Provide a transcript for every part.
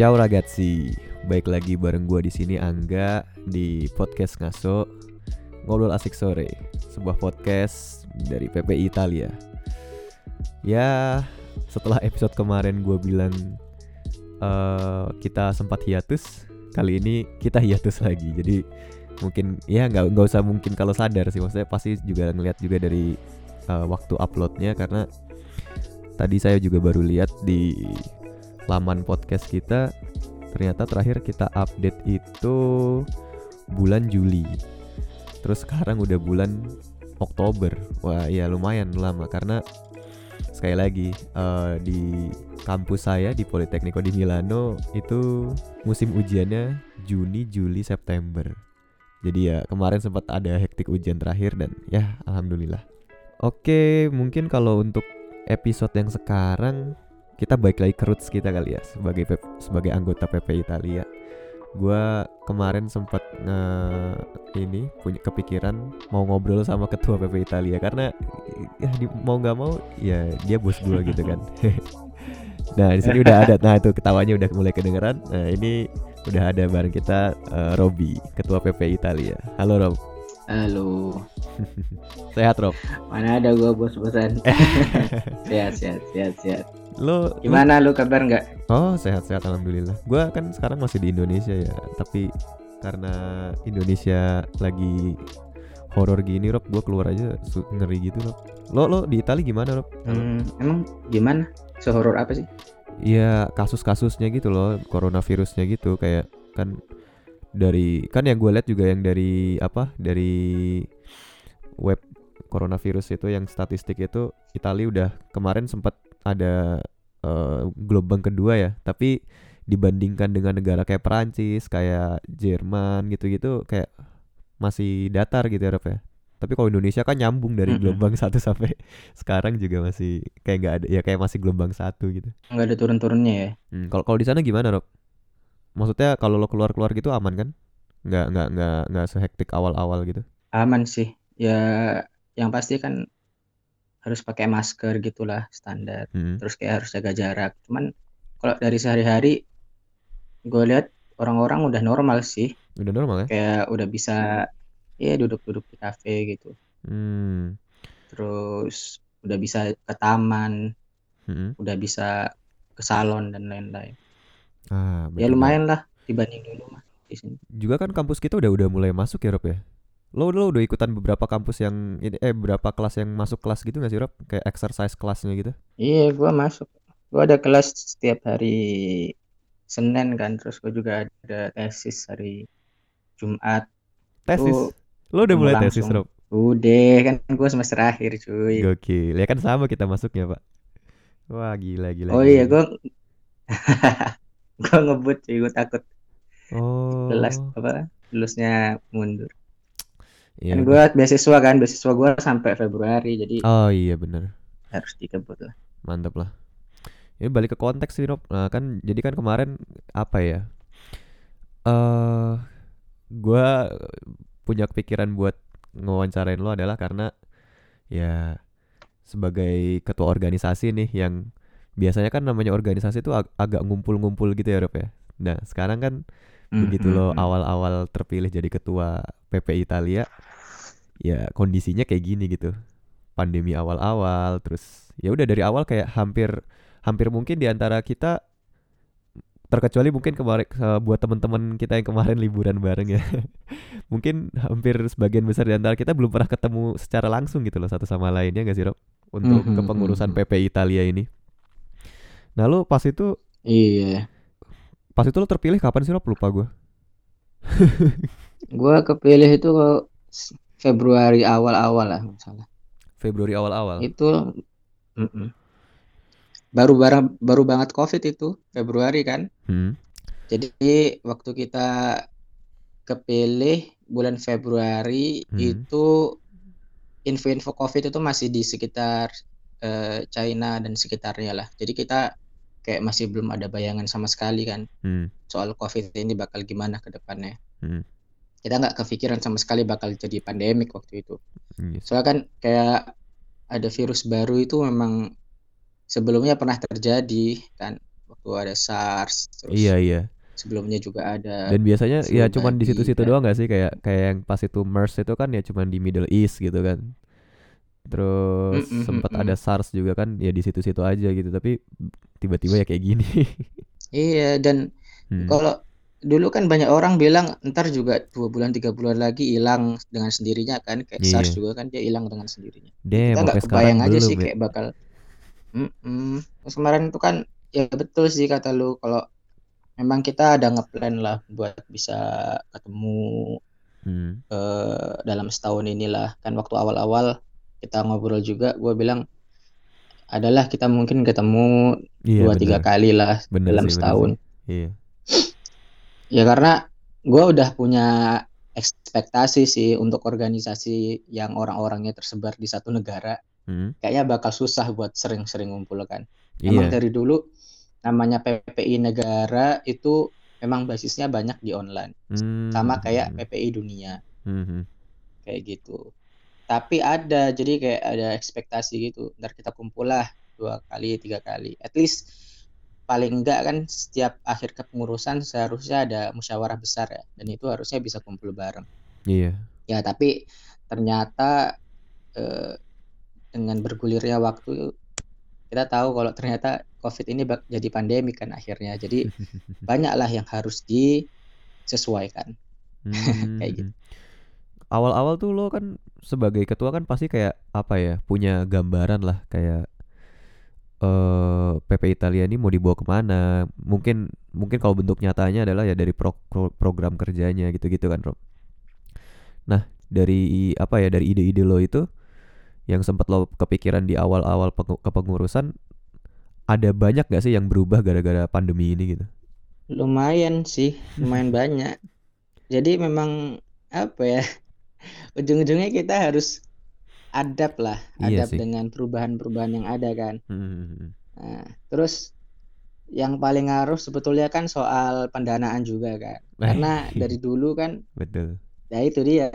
Ciao ragazzi, baik lagi bareng gue di sini Angga di podcast Ngaso. Ngobrol Asik Sore, sebuah podcast dari PPI Italia. Ya, setelah episode kemarin gue bilang eh, kita sempat hiatus, kali ini kita hiatus lagi. Jadi mungkin ya nggak nggak usah mungkin kalau sadar sih, maksudnya pasti juga ngelihat juga dari eh, waktu uploadnya. Karena tadi saya juga baru lihat di laman podcast kita ternyata terakhir kita update itu bulan Juli. Terus sekarang udah bulan Oktober. Wah ya lumayan lama karena sekali lagi eh, di kampus saya di Politecnico di Milano itu musim ujiannya Juni Juli September. Jadi ya kemarin sempat ada hektik ujian terakhir dan ya alhamdulillah. Oke mungkin kalau untuk episode yang sekarang kita balik lagi ke roots kita kali ya sebagai P- sebagai anggota PP Italia. Gua kemarin sempat nge ini punya kepikiran mau ngobrol sama ketua PP Italia karena ya di- mau nggak mau ya dia bos gua gitu kan. nah di sini udah ada, nah itu ketawanya udah mulai kedengeran. Nah ini udah ada bareng kita eh, Robi, ketua PP Italia. Halo Rob, Halo, sehat Rob? mana ada gua bos-bosan? sehat, sehat, sehat, sehat. Lo Gimana lu kabar nggak? Oh sehat-sehat alhamdulillah. Gua kan sekarang masih di Indonesia ya, tapi karena Indonesia lagi horor gini, Rob, gua keluar aja ngeri gitu, Rob. Lo lo di Italia gimana, Rob? Hmm, emang gimana? Sehoror apa sih? Iya kasus-kasusnya gitu loh, coronavirusnya gitu, kayak kan dari kan yang gue lihat juga yang dari apa dari web coronavirus itu yang statistik itu Italia udah kemarin sempat ada eh, gelombang kedua ya tapi dibandingkan dengan negara kayak Perancis kayak Jerman gitu-gitu kayak masih datar gitu ya Rob ya tapi kalau Indonesia kan nyambung dari gelombang satu sampai sekarang juga masih kayak nggak ada ya kayak masih gelombang satu gitu Nggak ada turun-turunnya ya? Hmm, kalau kalau di sana gimana, Rob? Maksudnya kalau lo keluar-keluar gitu aman kan? Nggak nggak nggak nggak sehektik awal-awal gitu. Aman sih. Ya, yang pasti kan harus pakai masker gitulah standar. Hmm. Terus kayak harus jaga jarak. Cuman kalau dari sehari-hari, gue lihat orang-orang udah normal sih. Udah normal ya? Kayak udah bisa ya duduk-duduk di kafe gitu. Hmm. Terus udah bisa ke taman, hmm. udah bisa ke salon dan lain-lain. Ah, Ya lumayan lah dibanding dulu mah di sini. Juga kan kampus kita udah udah mulai masuk ya, Rob ya? Lo lo udah ikutan beberapa kampus yang ini eh beberapa kelas yang masuk kelas gitu nggak sih, Rob? Kayak exercise kelasnya gitu. Iya, gua masuk. Gua ada kelas setiap hari Senin kan, terus gua juga ada tesis hari Jumat. Tesis. Tuh, Lo udah mulai tesis, langsung. Rob? Udah kan gua semester akhir, cuy. Gokil. Ya kan sama kita masuknya, Pak. Wah, gila gila. Oh gila, iya, gua gua ngebut cuy, gua takut Oh. kelas apa lulusnya mundur. Iya. Kan gua beasiswa kan, beasiswa gua sampai Februari, jadi Oh iya bener. harus dikebut lah. Mantap lah. Ini balik ke konteks sih Rob. Nah, kan jadi kan kemarin apa ya? Eh gua punya kepikiran buat ngewawancarain lo adalah karena ya sebagai ketua organisasi nih yang biasanya kan namanya organisasi itu ag- agak ngumpul-ngumpul gitu ya Rob ya. Nah, sekarang kan begitu Hmm, lo hmm, hmm. awal-awal terpilih jadi ketua PP Italia ya kondisinya kayak gini gitu. Pandemi awal-awal terus ya udah dari awal kayak hampir hampir mungkin di antara kita terkecuali mungkin kemarin ke- buat teman-teman kita yang kemarin liburan bareng ya. Mungkin hampir sebagian besar di antara kita belum pernah ketemu secara langsung gitu loh satu sama lainnya gak sih Rob? Untuk Mhm, kepengurusan mhm. PP Italia ini. Nah lo pas itu Iya. pas itu lo terpilih kapan sih Rob? Lupa gue Gua kepilih itu Februari awal-awal lah misalnya. Februari awal-awal Itu mm-mm. baru bara- baru banget COVID itu Februari kan. Hmm. Jadi waktu kita kepilih bulan Februari Hmm. itu info-info COVID itu masih di sekitar eh, China dan sekitarnya lah. Jadi kita kayak masih belum ada bayangan sama sekali kan Hmm. soal COVID ini bakal gimana ke depannya. Hmm. Kita nggak kepikiran sama sekali bakal jadi pandemik waktu itu. Yes. Soalnya kan kayak ada virus baru itu memang sebelumnya pernah terjadi kan waktu ada SARS terus Iya iya. sebelumnya juga ada Dan biasanya ya cuman di situ-situ kan. doang gak sih kayak kayak yang pas itu MERS itu kan ya cuman di Middle East gitu kan. Terus Mm, mm, sempat mm, ada SARS juga kan ya di situ-situ aja gitu tapi tiba-tiba ya kayak gini. Iya dan Hmm. kalau dulu kan banyak orang bilang ntar juga dua bulan tiga bulan lagi hilang dengan sendirinya kan kayak Iya. SARS juga kan dia hilang dengan sendirinya. Damn, Kita nggak kebayang aja sih ya. kayak bakal. Mm-mm. Terus kemarin itu kan ya betul sih kata lu kalau memang kita ada ngeplan lah buat bisa ketemu Hmm. eh, dalam setahun inilah kan waktu awal-awal kita ngobrol juga gue bilang adalah kita mungkin ketemu Iya dua tiga bener. kali lah Bener dalam sih, bener setahun sih. Iya. Ya karena gue udah punya ekspektasi sih untuk organisasi yang orang-orangnya tersebar di satu negara Hmm. kayaknya bakal susah buat sering-sering ngumpul kan emang Iya. dari dulu namanya PPI negara itu memang basisnya banyak di online Hmm. sama kayak PPI dunia Hmm, hmm. kayak gitu. Tapi ada jadi kayak ada ekspektasi gitu. Ntar kita kumpul lah dua kali, tiga kali. At least paling enggak kan setiap akhir kepengurusan seharusnya ada musyawarah besar ya. Dan itu harusnya bisa kumpul bareng. Iya. Ya tapi ternyata eh, dengan bergulirnya waktu kita tahu kalau ternyata COVID ini jadi pandemi kan akhirnya. Jadi banyaklah yang harus disesuaikan. Kayak gitu. Hmm. Awal-awal tuh lo kan sebagai ketua kan pasti kayak apa ya punya gambaran lah kayak eh PP Italia ini mau dibawa ke mana mungkin mungkin kalau bentuk nyatanya adalah ya dari pro- pro- program kerjanya gitu-gitu kan Rob. Nah dari apa ya dari ide-ide lo itu yang sempat lo kepikiran di awal-awal pengu- kepengurusan ada banyak gak sih yang berubah gara-gara pandemi ini gitu? Lumayan sih, lumayan banyak. Jadi memang apa ya? Ujung-ujungnya kita harus adapt lah, Iya adapt sih. dengan perubahan-perubahan yang ada kan. Hmm. Nah, terus yang paling ngaruh sebetulnya kan soal pendanaan juga kan. Karena dari dulu kan Betul. ya itu dia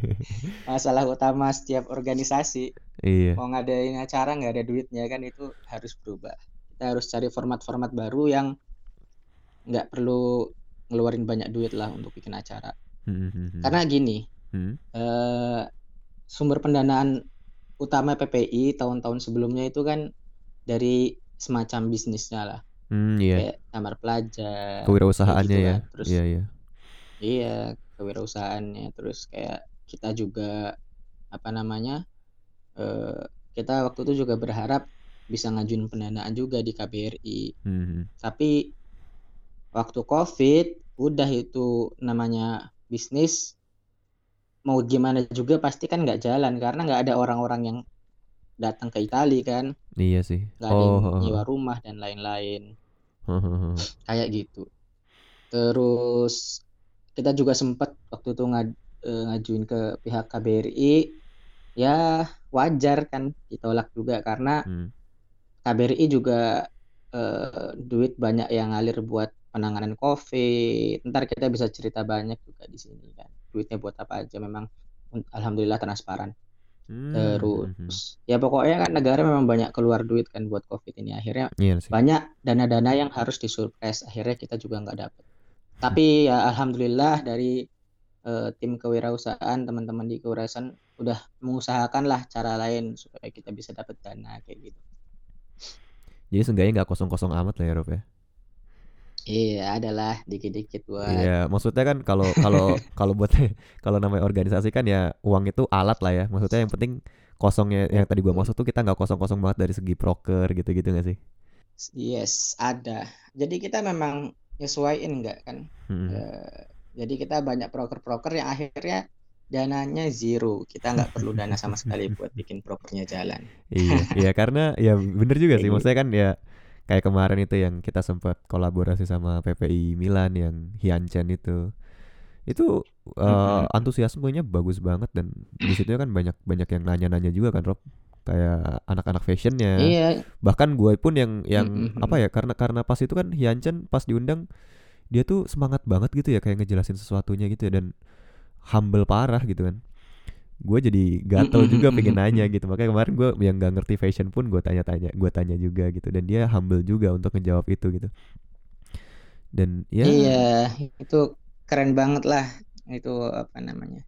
masalah utama setiap organisasi. Iya. Mau ngadain acara nggak ada duitnya kan itu harus berubah. Kita harus cari format-format baru yang nggak perlu ngeluarin banyak duit lah untuk bikin acara. Hmm. Karena gini, Hmm. eh, sumber pendanaan utama PPI tahun-tahun sebelumnya itu kan dari semacam bisnisnya lah, Hmm, iya. kayak kamar pelajar, Kewirausahaannya gitu ya. kan. Terus Iya, iya. iya kewirausahaannya, terus kayak kita juga apa namanya, eh, kita waktu itu juga berharap bisa ngajuin pendanaan juga di KBRI. Hmm. Tapi waktu COVID udah itu namanya bisnis mau gimana juga pasti kan nggak jalan karena nggak ada orang-orang yang datang ke Italia kan Iya sih. nggak ada yang Oh. nyewa rumah dan lain-lain kayak gitu terus kita juga sempat waktu itu ngad- eh, ngajuin ke pihak KBRI ya wajar kan ditolak juga karena Hmm. KBRI juga eh, duit banyak yang ngalir buat penanganan COVID. Ntar kita bisa cerita banyak juga di sini kan. Duitnya buat apa aja memang alhamdulillah transparan. Hmm, hmm, hmm. Terus ya pokoknya kan negara memang banyak keluar duit kan buat COVID ini. Akhirnya sih. banyak dana-dana yang harus disurprise. Akhirnya kita juga nggak dapet. Tapi ya alhamdulillah dari eh, tim kewirausahaan teman-teman di kewirausahaan udah mengusahakan lah cara lain supaya kita bisa dapat dana kayak gitu. Jadi seenggaknya nggak kosong-kosong amat lah ya Rob ya. Iya, adalah dikit-dikit buat Iya, maksudnya kan kalau kalau kalau buat kalau namanya organisasi kan ya uang itu alat lah ya. Maksudnya yang penting kosongnya yang tadi gua maksud tuh kita nggak kosong-kosong banget dari segi proker gitu-gitu nggak sih? Yes, ada. Jadi kita memang nyesuaiin enggak kan? Hmm. Eh, jadi kita banyak proker-proker yang akhirnya dananya zero. Kita nggak perlu dana sama sekali buat bikin prokernya jalan. Iya, iya karena ya bener juga sih. gitu. Maksudnya kan ya kayak kemarin itu yang kita sempat kolaborasi sama PPI Milan yang Hyunchen itu. Itu eh, Mm-mm. antusiasmenya bagus banget dan di situ kan banyak banyak yang nanya-nanya juga kan Rob. Kayak anak-anak fashionnya. Iya, Bahkan gue pun yang yang Mm-mm. apa ya karena karena pas itu kan Hyunchen pas diundang dia tuh semangat banget gitu ya kayak ngejelasin sesuatunya gitu ya dan humble parah gitu kan. Gue jadi gatel juga pengen nanya gitu makanya kemarin gue yang gak ngerti fashion pun gue tanya-tanya gue tanya juga gitu dan dia humble juga untuk ngejawab itu gitu dan ya Iya, itu keren banget lah. Itu apa namanya?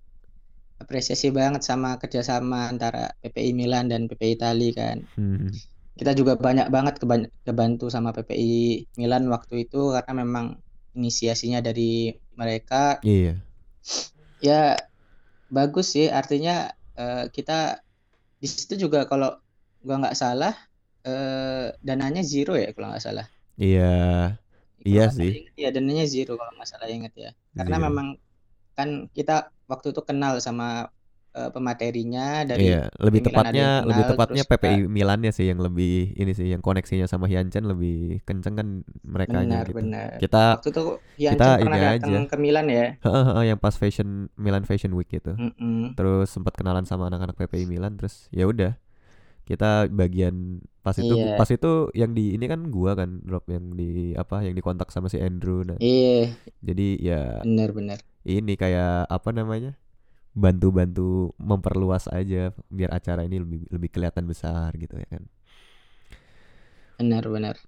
Apresiasi banget sama kerjasama antara PPI Milan dan PPI Itali kan. hmm, Kita juga banyak banget keban- kebantu sama PPI Milan waktu itu karena memang inisiasinya dari mereka. iya Ya bagus sih, artinya eh, kita di situ juga kalau gua nggak salah eh, dananya zero ya kalau nggak salah. iya Kalau iya sih ingat ya dananya zero kalau nggak salah ingat ya. Karena zero memang kan kita waktu itu kenal sama eh, pematerinya dari Iya, lebih Milan tepatnya yang lebih tepatnya PPI Milannya sih yang lebih ini sih yang koneksinya sama Hyunchen lebih kenceng kan merekanya gitu. benar-benar Kita waktu itu kita pernah ini datang aja. ke Milan ya. Yang pas fashion Milan Fashion Week gitu. Mm-mm. Terus sempat kenalan sama anak-anak PPI Milan terus ya udah kita bagian pas itu Iya, pas itu yang di ini kan gua kan drop yang di apa yang dikontak sama si Andrew nah iya, jadi ya benar-benar, ini kayak apa namanya bantu-bantu memperluas aja biar acara ini lebih lebih kelihatan besar gitu ya kan benar-benar,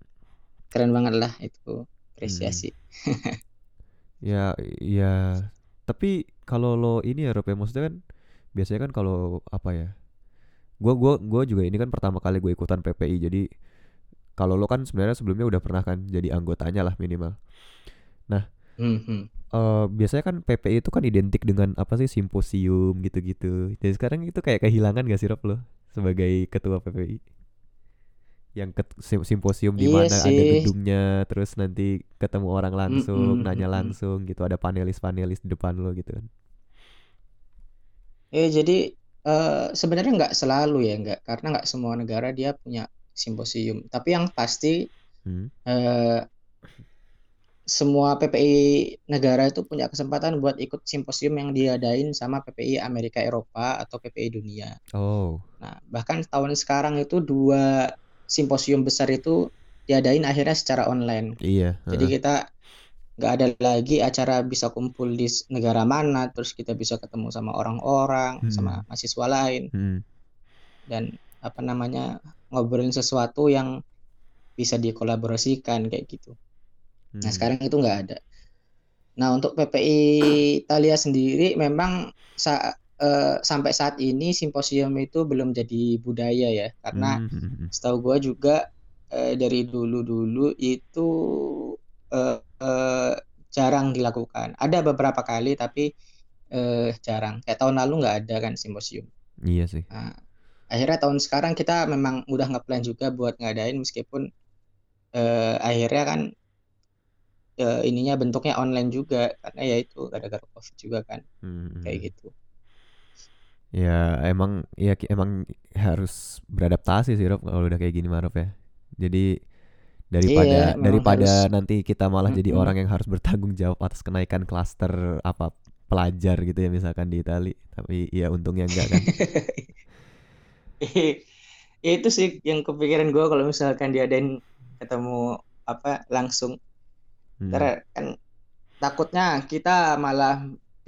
keren banget lah itu hmm. apresiasi. ya ya tapi kalau lo ini ya Rob ya maksudnya kan biasanya kan kalau apa ya gua gua gua juga ini kan pertama kali gue ikutan PPI jadi kalau lo kan sebenarnya sebelumnya udah pernah kan jadi anggotanya lah minimal nah Mhm. eh biasanya kan PPI itu kan identik dengan apa sih simposium gitu-gitu jadi sekarang itu kayak kehilangan gak sih Rob lo sebagai ketua PPI yang sim- simposium di Iya mana ada gedungnya terus nanti ketemu orang langsung Mm-mm, nanya mm-mm. langsung gitu ada panelis-panelis di depan lo gitu kan Eh jadi eh, sebenarnya nggak selalu ya nggak karena nggak semua negara dia punya simposium. Tapi yang pasti hmm. eh, semua PPI negara itu punya kesempatan buat ikut simposium yang diadain sama PPI Amerika Eropa atau PPI dunia. oh Nah, bahkan tahun sekarang itu dua simposium besar itu diadain akhirnya secara online. iya Jadi heeh. kita nggak ada lagi acara bisa kumpul di negara mana, terus kita bisa ketemu sama orang-orang, sama Hmm. mahasiswa lain, Hmm. dan apa namanya ngobrolin sesuatu yang bisa dikolaborasikan kayak gitu. Nah, Hmm. sekarang itu nggak ada. Nah, untuk PPI Italia sendiri memang sa- eh, sampai saat ini simposium itu belum jadi budaya ya, karena Hmm, hmm, hmm. setahu gua juga eh, dari dulu-dulu itu eh, eh, jarang dilakukan. Ada beberapa kali tapi eh, jarang. Kayak tahun lalu nggak ada kan simposium. iya sih Nah, akhirnya tahun sekarang kita memang udah ngeplan juga buat ngadain meskipun eh, akhirnya kan eh, ininya bentuknya online juga karena ya itu gara-gara COVID juga kan Hmm, hmm, kayak hmm. gitu. ya emang ya emang harus beradaptasi sih Rob kalau udah kayak gini mah Rob ya jadi daripada Iya, daripada harus. nanti kita malah jadi Mm-mm. orang yang harus bertanggung jawab atas kenaikan klaster apa pelajar gitu ya misalkan di Itali tapi ya untungnya enggak kan Ya itu sih yang kepikiran gue kalau misalkan diadain ketemu apa langsung Hmm. Kan takutnya kita malah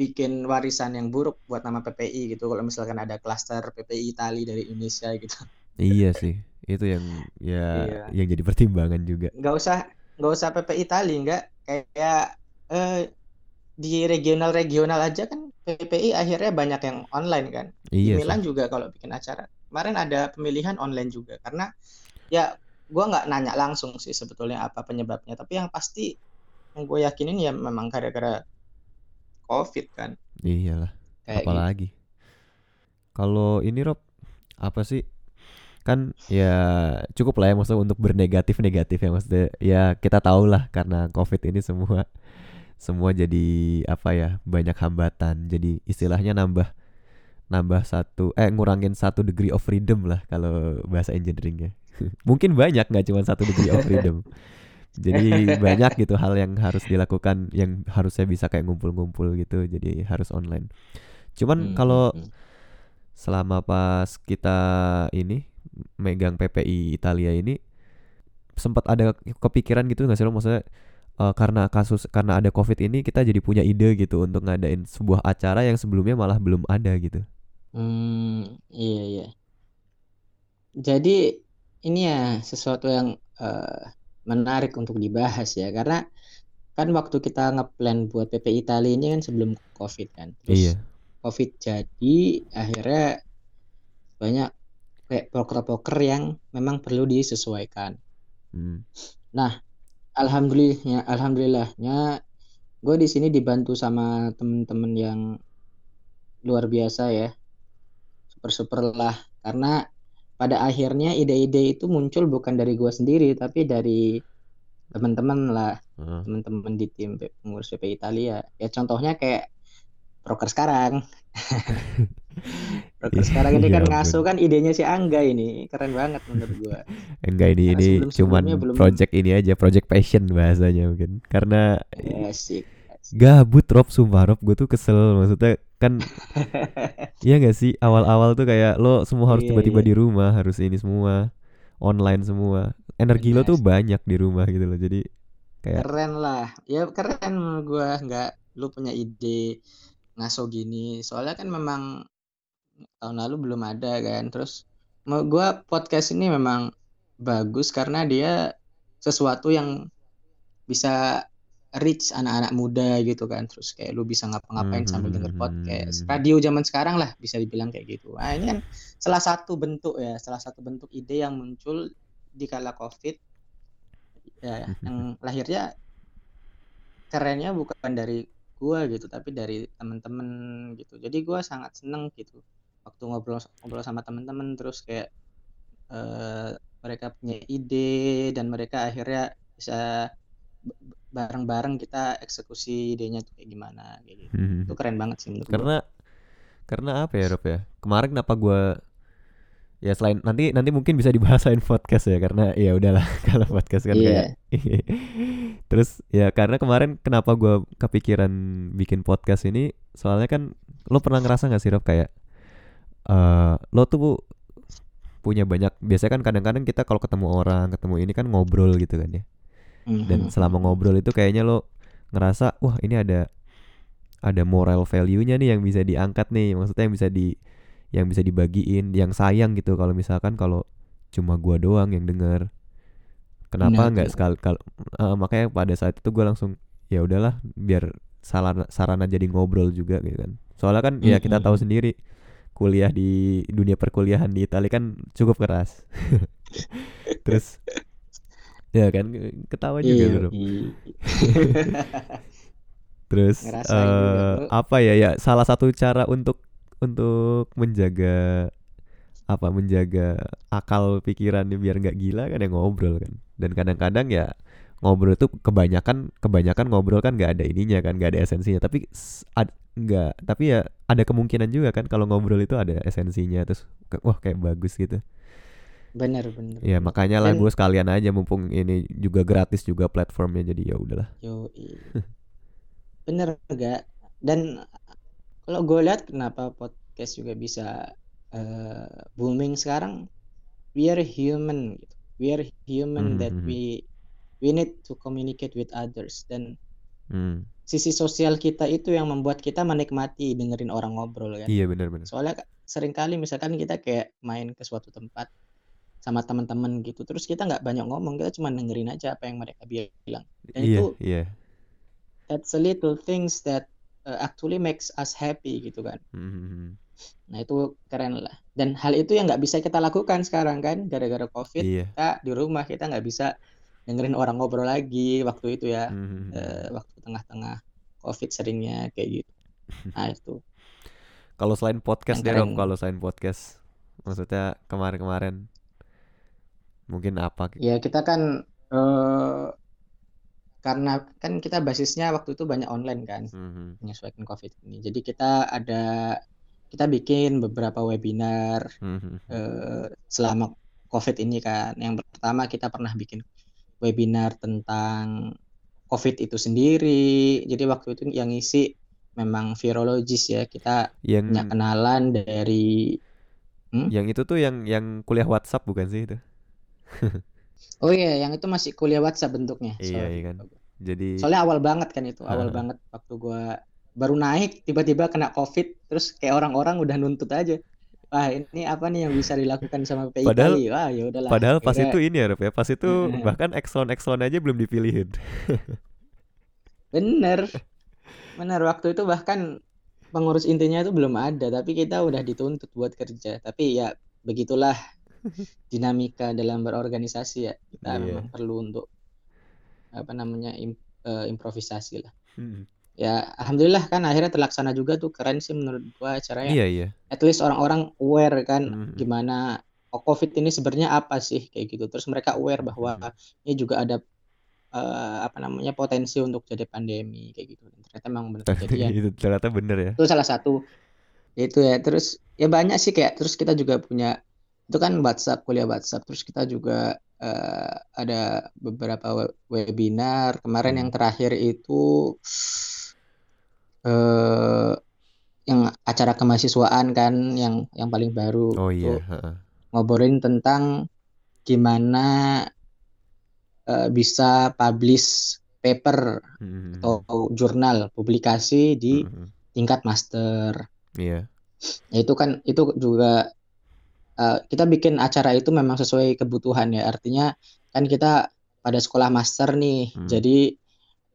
bikin warisan yang buruk buat nama PPI gitu. Kalau misalkan ada klaster PPI Itali dari Indonesia gitu. Iya sih. Itu yang ya Iya. yang jadi pertimbangan juga. Nggak usah nggak usah PPI Itali nggak. Kayak eh, di regional-regional aja kan PPI akhirnya banyak yang online kan. Di iya Milan sih. juga kalau bikin acara. Kemarin ada pemilihan online juga. Karena ya gua nggak nanya langsung sih sebetulnya apa penyebabnya. Tapi yang pasti gue yakinin ya memang gara-gara COVID kan. Iyalah kayak gitu. apalagi kalau ini Rob apa sih? Kan ya cukup lah ya maksudnya untuk bernegatif negatif ya maksudnya ya kita tahu lah karena covid ini semua semua jadi apa ya banyak hambatan. Jadi istilahnya nambah nambah satu eh ngurangin satu degree of freedom lah kalau bahasa engineeringnya. Mungkin banyak nggak cuma satu degree of freedom jadi banyak gitu hal yang harus dilakukan yang harusnya bisa kayak ngumpul-ngumpul gitu jadi harus online cuman Hmm, kalau hmm, hmm. selama pas kita ini megang PPI Italia ini sempat ada kepikiran gitu nggak sih lo maksudnya eh, karena kasus karena ada covid ini kita jadi punya ide gitu untuk ngadain sebuah acara yang sebelumnya malah belum ada gitu Hmm, iya iya. Jadi ini ya sesuatu yang uh, menarik untuk dibahas ya karena kan waktu kita ngeplan buat PP Italia ini kan sebelum COVID kan. Terus Iya. COVID jadi akhirnya banyak kayak proker-proker yang memang perlu disesuaikan. Hmm. Nah, alhamdulillahnya alhamdulillahnya gue di sini dibantu sama temen-temen yang luar biasa ya. Super-super lah karena pada akhirnya ide-ide itu muncul bukan dari gue sendiri tapi dari teman-teman lah Heeh. teman-teman di tim pengurus PP Italia ya contohnya kayak broker sekarang broker sekarang ini Ya kan ampun. ngasuh kan idenya si Angga ini keren banget menurut gue Enggak ini Karena ini cuman belum- project ini aja, project passion bahasanya mungkin. Karena asik gabut Rob. Sumpah Rob gue tuh kesel. Maksudnya kan Iya gak sih? Awal-awal tuh kayak lo semua harus Iya, tiba-tiba iya. di rumah harus ini semua online semua. Energi lo Benar. tuh banyak di rumah gitu loh. Jadi kayak keren lah. Ya keren menurut gue nggak lu punya ide ngaso gini. Soalnya kan memang tahun lalu belum ada kan. Terus gue podcast ini memang bagus karena dia sesuatu yang bisa reach anak-anak muda gitu kan. Terus kayak lu bisa ngapa-ngapain sambil denger podcast Hmm. radio zaman sekarang lah bisa dibilang kayak gitu. Nah ini kan salah satu bentuk ya salah satu bentuk ide yang muncul di kala covid. Ya yang lahirnya kerennya bukan dari gua gitu tapi dari temen-temen gitu. Jadi gua sangat seneng gitu waktu ngobrol ngobrol sama temen-temen terus kayak eh, mereka punya ide dan mereka akhirnya bisa bareng-bareng kita eksekusi idenya tuh kayak gimana kayak gitu itu keren banget sih menurut gua. karena karena apa ya Rob ya kemarin kenapa gue ya selain nanti nanti mungkin bisa dibahasain podcast ya karena ya udahlah kalau podcast kan Iya. kayak terus ya karena kemarin kenapa gue kepikiran bikin podcast ini soalnya kan lo pernah ngerasa nggak sih Rob kayak eh lo tuh punya banyak biasanya kan kadang-kadang kita kalau ketemu orang ketemu ini kan ngobrol gitu kan ya dan Mhm. selama ngobrol itu kayaknya lo ngerasa wah ini ada ada moral value-nya nih yang bisa diangkat nih maksudnya yang bisa di yang bisa dibagiin yang sayang gitu kalau misalkan kalau cuma gua doang yang denger kenapa Benar nggak tuh. sekali kalau eh, makanya pada saat itu gua langsung ya udahlah biar sarana sarana jadi ngobrol juga gitu kan soalnya kan ya kita tahu Mhm. sendiri kuliah di dunia perkuliahan di Italia kan cukup keras terus ya kan ketawa juga Iya, iya. Terus Ngerasain juga, eh apa ya ya salah satu cara untuk untuk menjaga apa menjaga akal pikirannya biar nggak gila kan ya ngobrol kan. Dan kadang-kadang ya ngobrol itu kebanyakan kebanyakan ngobrol kan nggak ada ininya kan nggak ada esensinya. Tapi nggak tapi ya ada kemungkinan juga kan kalau ngobrol itu ada esensinya. Terus wah kayak bagus gitu bener bener ya makanya lah gue sekalian aja mumpung ini juga gratis juga platformnya jadi ya udahlah Yo, bener gak? Dan kalau gue lihat kenapa podcast juga bisa eh, booming sekarang, we are human, gitu. We are human that Mhm. we we need to communicate with others dan hmm. sisi sosial kita itu yang membuat kita menikmati dengerin orang ngobrol kan. iya benar-benar Soalnya ka- sering kali misalkan kita kayak main ke suatu tempat sama teman-teman gitu, terus kita nggak banyak ngomong, kita cuma dengerin aja apa yang mereka bilang. Dan iya itu iya that's a little things that uh, actually makes us happy gitu kan. Mhm. Nah itu keren lah. Dan hal itu yang nggak bisa kita lakukan sekarang kan, gara-gara COVID iya kita di rumah kita nggak bisa dengerin orang ngobrol lagi waktu itu ya, Mhm. eh, waktu tengah-tengah COVID seringnya kayak gitu. Nah itu. Kalau selain podcast deh keren. kalau selain podcast, maksudnya kemarin-kemarin mungkin apa? gitu? Ya kita kan eh karena kan kita basisnya waktu itu banyak online kan, Mhm. menyesuaikan COVID ini. Jadi kita ada kita bikin beberapa webinar Mhm. eh, selama COVID ini kan. Yang pertama kita pernah bikin webinar tentang COVID itu sendiri. Jadi waktu itu yang ngisi memang virologis ya. Kita Yang punya kenalan dari Hmm? yang itu tuh yang yang kuliah WhatsApp bukan sih itu? Oh iya, yang itu masih kuliah WhatsApp bentuknya. Iya, iya kan. Jadi Soalnya awal banget kan itu, awal Heeh. banget waktu gua baru naik tiba-tiba kena covid terus kayak orang-orang udah nuntut aja wah ini apa nih yang bisa dilakukan sama PPI Padahal- Itali? wah ya udahlah Padahal pas Akhirnya- itu ini ya, ya. Pas itu bahkan Exxon Exxon aja belum dipilihin. bener bener waktu itu bahkan pengurus intinya itu belum ada tapi kita udah dituntut buat kerja tapi ya begitulah dinamika dalam berorganisasi ya kita Iya. memang perlu untuk apa namanya im- eh, improvisasi lah Hmm. ya alhamdulillah kan akhirnya terlaksana juga tuh keren sih menurut gua acaranya Iya iya. at least orang-orang aware kan Mhm. gimana oh, COVID ini sebenarnya apa sih kayak gitu. Terus mereka aware bahwa Mhm. ini juga ada eh, apa namanya potensi untuk jadi pandemi kayak gitu. Ternyata memang benar kejadian. itu ternyata bener ya. Itu salah satu itu ya. Terus ya banyak sih kayak terus kita juga punya itu kan WhatsApp kuliah WhatsApp. Terus kita juga eh, ada beberapa we- webinar. Kemarin Hmm. yang terakhir itu eh yang acara kemahasiswaan kan yang yang paling baru Oh iya. heeh. ngobrolin tentang gimana eh, bisa publish paper Mhm. atau jurnal publikasi di Mhm. tingkat master. Iya. Ya itu kan itu juga eh, kita bikin acara itu memang sesuai kebutuhan ya. Artinya kan kita pada sekolah master nih. Hmm. Jadi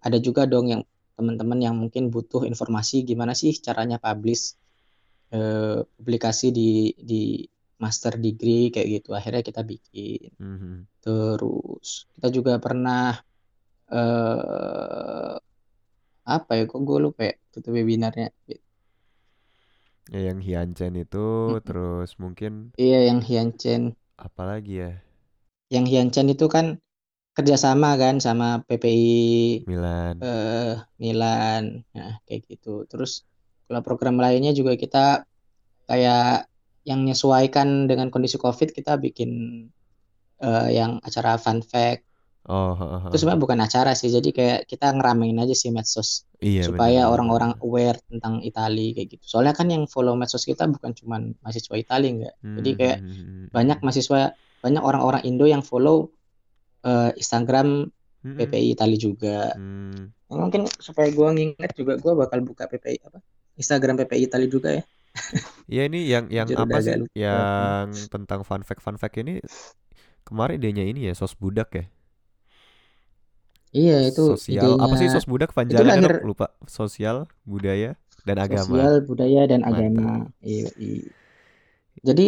ada juga dong yang teman-teman yang mungkin butuh informasi gimana sih caranya publish eh, publikasi di di master degree kayak gitu. Akhirnya kita bikin. Mhm. Terus kita juga pernah eh apa ya kok gue lupa ya itu webinarnya. Ya, yang Hiancen itu Mm-mm. terus mungkin Iya yang Hiancen. apa lagi ya? Yang Hiancen itu kan kerjasama kan sama PPI Milan. eh Milan. Nah, kayak gitu. Terus kalau program lainnya juga kita kayak yang menyesuaikan dengan kondisi COVID kita bikin eh, yang acara fun fact. Oh. Itu sebenarnya bukan acara sih. Jadi kayak kita ngeramein aja sih medsos Iya supaya orang-orang aware tentang Itali kayak gitu. Soalnya kan yang follow medsos kita bukan cuma mahasiswa Itali enggak. Jadi kayak Mhm. banyak mahasiswa banyak orang-orang Indo yang follow eh, Instagram Mhm. PPI Itali juga. Hmm. Mungkin supaya gua nginget juga gua bakal buka PPI apa Instagram PPI Itali juga ya. Ya ini yang yang Jujur apa sih? Yang tentang fun fact fun fact ini kemarin idenya ini ya sos budak ya. Iya itu Sosial apa sih idenya sos budak panjangannya lahir- Rob? lupa. Sosial, budaya, dan agama. sosial budaya dan Mantap. agama. Iya, iya. Jadi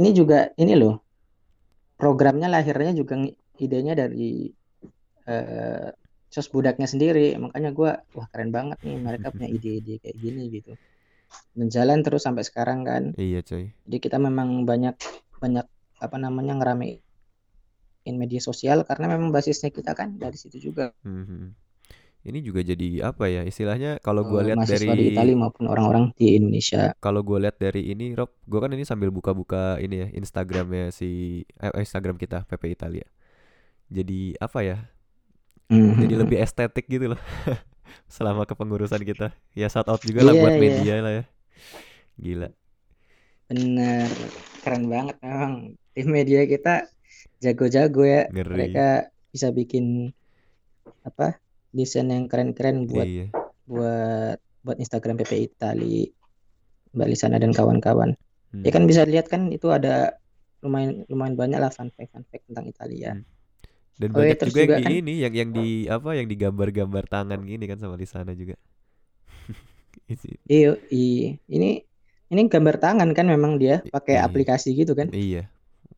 ini juga ini loh programnya lahirnya juga idenya dari eh, sos budaknya sendiri. Makanya gua wah keren banget nih mereka punya ide-ide kayak gini gitu. Dan jalan terus sampai sekarang kan. Iya, coy. Jadi kita memang banyak banyak apa namanya ngeramein media sosial karena memang basisnya kita kan dari situ juga. Mhm. Ini juga jadi apa ya istilahnya kalau gua Eh, lihat dari di Italia maupun orang-orang di Indonesia. kalau gue lihat dari ini Rob, gue kan ini sambil buka-buka ini ya Instagramnya si eh, Instagram kita PP Italia. Jadi apa ya? Jadi Mhm. lebih estetik gitu loh. Selama kepengurusan kita. Ya shout out juga lah Iya, buat iya. media lah ya. Gila. Bener, keren banget memang tim media kita jago-jago ya. Ngeri. Mereka bisa bikin apa desain yang keren-keren buat Iya. buat buat Instagram PPI Itali, Mbak Lisana dan kawan-kawan. Hmm. Ya kan bisa lihat kan itu ada lumayan lumayan banyak lah fun fact fun fact tentang Italia. Hmm. Dan Oh, banyak terus juga yang juga di kan- ini yang yang di apa yang digambar-gambar tangan gini kan sama Lisana juga. Iya, iya. Ini ini gambar tangan kan memang dia pakai Iya. aplikasi gitu kan. iya.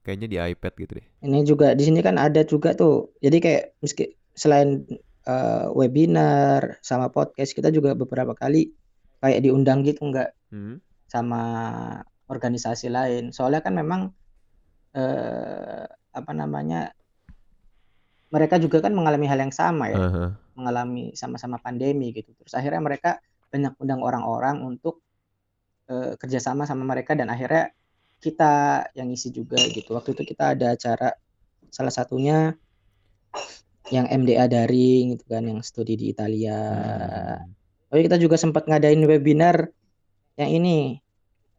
Kayaknya di iPad gitu deh. Ini juga di sini kan ada juga tuh. Jadi kayak meski selain eh, webinar sama podcast kita juga beberapa kali kayak diundang gitu enggak Hmm. sama organisasi lain. Soalnya kan memang eh apa namanya mereka juga kan mengalami hal yang sama ya, Aha. mengalami sama-sama pandemi gitu. Terus akhirnya mereka banyak undang orang-orang untuk eh, kerjasama sama mereka dan akhirnya kita yang ngisi juga gitu. Waktu itu kita ada acara salah satunya yang MDA daring gitu kan, yang studi di Italia. Hmm. Tapi kita juga sempat ngadain webinar yang ini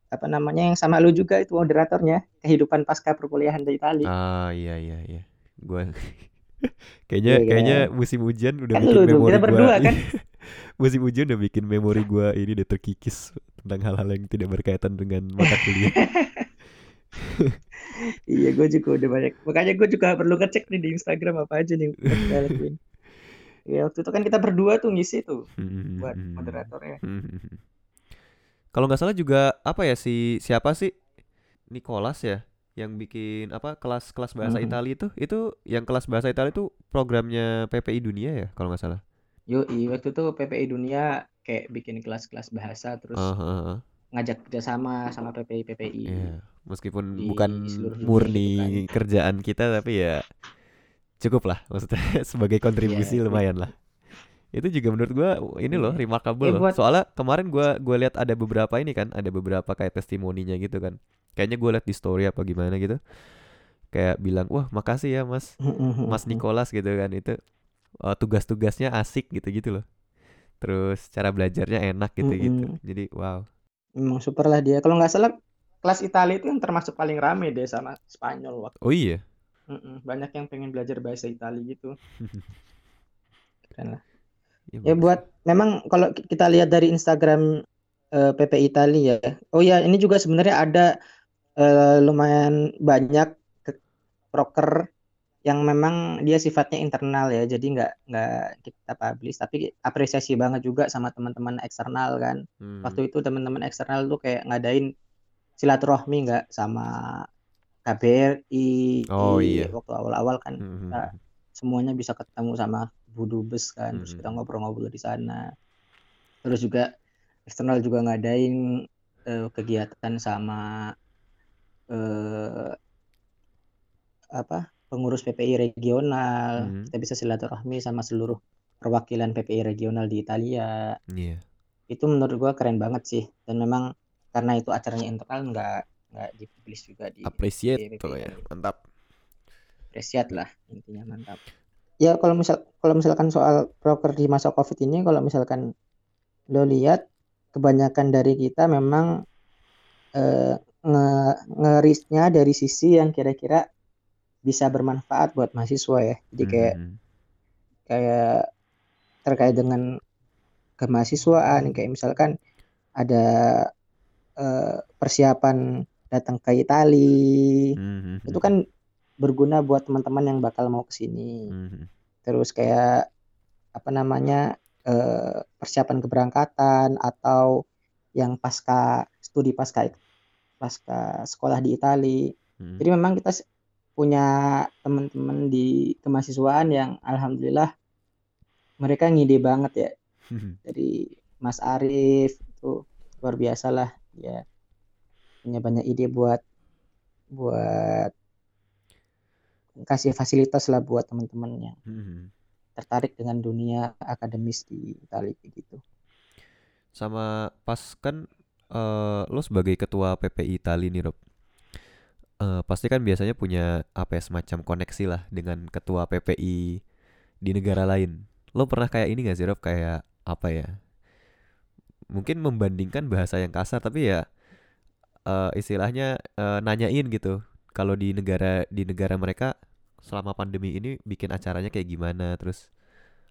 apa namanya yang sama lu juga itu moderatornya kehidupan pasca perkuliahan di Italia. Ah iya iya iya. Gua kayaknya Iya kayaknya kan? musim hujan udah Kan bikin lu memori kita gua berdua kan? musim hujan udah bikin memori gua ini udah terkikis tentang hal-hal yang tidak berkaitan dengan mata kuliah Iya, gue juga udah banyak. Makanya gue juga perlu ngecek nih di Instagram apa aja nih lakuin. Ya waktu itu kan kita berdua tuh ngisi tuh buat Hmm. moderatornya. Hmm. Kalau nggak salah juga apa ya si siapa sih Nicholas ya yang bikin apa kelas-kelas bahasa Mhm. Italia itu itu yang kelas bahasa Italia itu programnya PPI Dunia ya kalau nggak salah. Yo, waktu itu PPI Dunia kayak bikin kelas-kelas bahasa terus ah, ah. Ngajak kerjasama sama PPI PPI. Iya, meskipun di bukan dunia murni gitu kerjaan kita tapi ya cukup lah maksudnya sebagai kontribusi Iya, lumayan lah. Itu juga menurut gua ini loh Iya. remarkable loh. buat- Soalnya kemarin gua gua lihat ada beberapa ini kan, ada beberapa kayak testimoninya gitu kan. Kayaknya gua lihat di story apa gimana gitu. Kayak bilang, "Wah, makasih ya Mas Mas Nicholas gitu kan itu eh, tugas-tugasnya asik gitu-gitu loh." Terus cara belajarnya enak gitu-gitu. Jadi wow. Memang super lah dia. Kalau nggak salah kelas Italia itu yang termasuk paling rame deh sama Spanyol waktu. Oh iya. Mm-mm. Banyak yang pengen belajar bahasa Italia gitu. Keren lah. Ya, Ya bagus. buat memang kalau ki- kita lihat dari Instagram eh, PP Italia ya. Oh ya, ini juga sebenarnya ada eh, lumayan banyak ke- proker yang memang dia sifatnya internal ya. Jadi nggak nggak kita publish, tapi apresiasi banget juga sama teman-teman eksternal kan. Hmm. Waktu itu teman-teman eksternal tuh kayak ngadain silaturahmi nggak sama KBRI Oh, di iya. waktu awal-awal kan Hmm, hmm, kita hmm. semuanya bisa ketemu sama Bu Dubes kan terus kita Mhm. ngobrol-ngobrol di sana terus juga eksternal juga ngadain eh, kegiatan sama eh, apa pengurus PPI regional Mhm. kita bisa silaturahmi sama seluruh perwakilan PPI regional di Italia Iya. itu menurut gua keren banget sih dan memang karena itu acaranya internal nggak nggak dipublish juga di Appreciate PPI tuh ya. Mantap. apresiat lah intinya mantap ya kalau misal kalau misalkan soal proker di masa covid ini kalau misalkan lo lihat kebanyakan dari kita memang eh, nge ngerisnya dari sisi yang kira-kira bisa bermanfaat buat mahasiswa ya jadi kayak Mhm. kayak terkait dengan kemahasiswaan kayak misalkan ada eh, persiapan datang ke Itali Mhm. itu kan berguna buat teman-teman yang bakal mau ke sini. Mhm. Terus kayak apa namanya eh, persiapan keberangkatan atau yang pasca studi pasca pasca sekolah di Itali. Mhm. Jadi memang kita punya teman-teman di kemahasiswaan yang alhamdulillah mereka ngide banget ya. Dari Mas Arief itu luar biasa lah ya punya banyak ide buat buat kasih fasilitas lah buat teman-teman yang tertarik dengan dunia akademis di Italia kayak gitu. Sama pas kan eh, lo sebagai ketua PPI Itali nih Rob. Eh, pasti kan biasanya punya apa ya semacam koneksi lah dengan ketua PPI di negara lain. Lo pernah kayak ini gak sih Rob kayak apa ya? Mungkin membandingkan bahasa yang kasar tapi ya eh, istilahnya eh, nanyain gitu. Kalau di negara di negara mereka selama pandemi ini bikin acaranya kayak gimana terus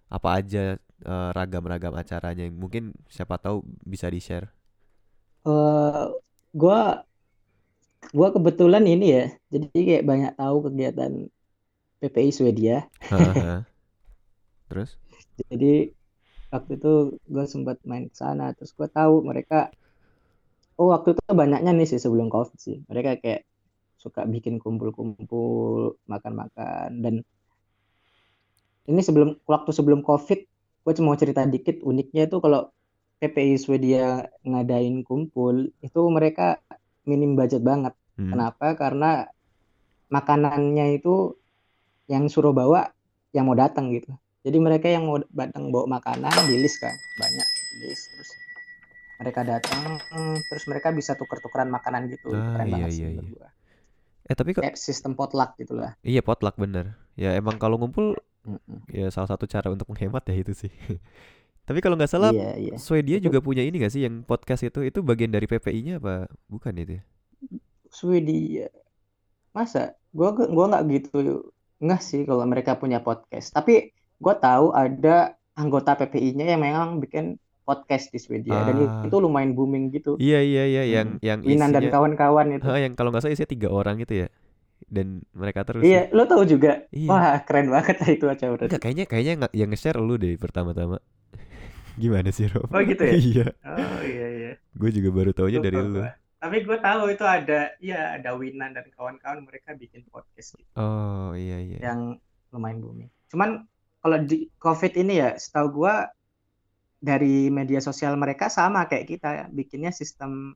apa aja eh, ragam-ragam acaranya mungkin siapa tahu bisa di-share. Eh gua gua kebetulan ini ya, jadi kayak banyak tahu kegiatan PPI Swedia. Terus? Jadi waktu itu gue sempat main ke sana, terus gue tahu mereka, oh waktu itu banyaknya nih sih sebelum COVID sih, mereka kayak suka bikin kumpul-kumpul, makan-makan, dan ini sebelum waktu sebelum COVID, gue cuma mau cerita dikit, uniknya itu kalau PPI Swedia ngadain kumpul, itu mereka minim budget banget. Hmm. Kenapa? Karena makanannya itu yang suruh bawa yang mau datang gitu. Jadi mereka yang mau datang bawa makanan di list kan, banyak di list terus mereka datang terus mereka bisa tuker-tukeran makanan gitu. Ah, Keren iya, banget sih iya, menurut iya. Eh tapi kok Kayak sistem potluck gitu lah. iya potluck bener. Ya emang kalau ngumpul Mm-mm. ya salah satu cara untuk menghemat ya itu sih. Tapi kalau nggak salah Iya, iya. Swedia Itu- juga punya ini gak sih yang podcast itu itu bagian dari PPI-nya apa bukan itu ya? Swedia. Masa? Gua gua nggak gitu Enggak sih kalau mereka punya podcast. Tapi gue tahu ada anggota PPI-nya yang memang bikin podcast di Swedia dan Ah. itu lumayan booming gitu. Iya iya iya yang Hmm. yang Winan dan isinya kawan-kawan itu. Yang kalau nggak salah isinya tiga orang gitu ya. Dan mereka terus Iya, lo tahu juga. Iya. Wah, keren banget itu berarti. Enggak kayaknya kayaknya nggak- yang nge-share lu deh pertama-tama. Gimana sih Rob? Oh, gitu ya? iya. Oh iya iya. Gue juga baru taunya dari lu. Tapi gue tahu itu ada, iya ada Winan dan kawan-kawan mereka bikin podcast gitu Oh iya iya. yang lumayan booming. Cuman kalau di COVID ini ya, setahu gue dari media sosial mereka sama kayak kita, bikinnya sistem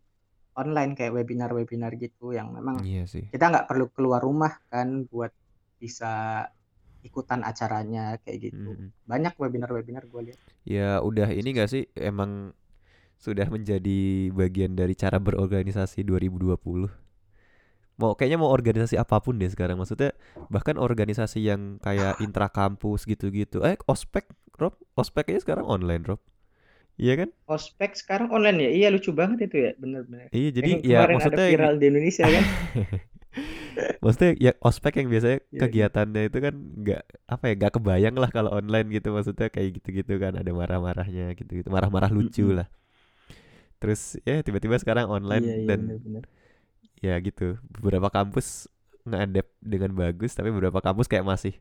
online kayak webinar-webinar gitu yang memang Iya sih. kita nggak perlu keluar rumah kan buat bisa ikutan acaranya kayak gitu. Mm. Banyak webinar-webinar gue lihat. Ya udah ini gak sih emang sudah menjadi bagian dari cara berorganisasi 2020. Mau kayaknya mau organisasi apa pun deh sekarang maksudnya bahkan organisasi yang kayak intrakampus gitu-gitu. Eh ospek Rob, ospek aja sekarang online Rob. Iya kan? Ospek sekarang online ya? Iya lucu banget itu ya, bener-bener. Iya jadi Yang ya maksudnya ada viral di Indonesia kan? maksudnya ya ospek yang biasanya Iya, iya. kegiatannya itu kan nggak apa ya nggak kebayang lah kalau online gitu. Maksudnya kayak gitu-gitu kan ada marah-marahnya gitu-gitu. Marah-marah lucu lah. Terus ya tiba-tiba sekarang online Iya, iya dan bener-bener. ya gitu. Beberapa kampus nge-adapt dengan bagus tapi beberapa kampus kayak masih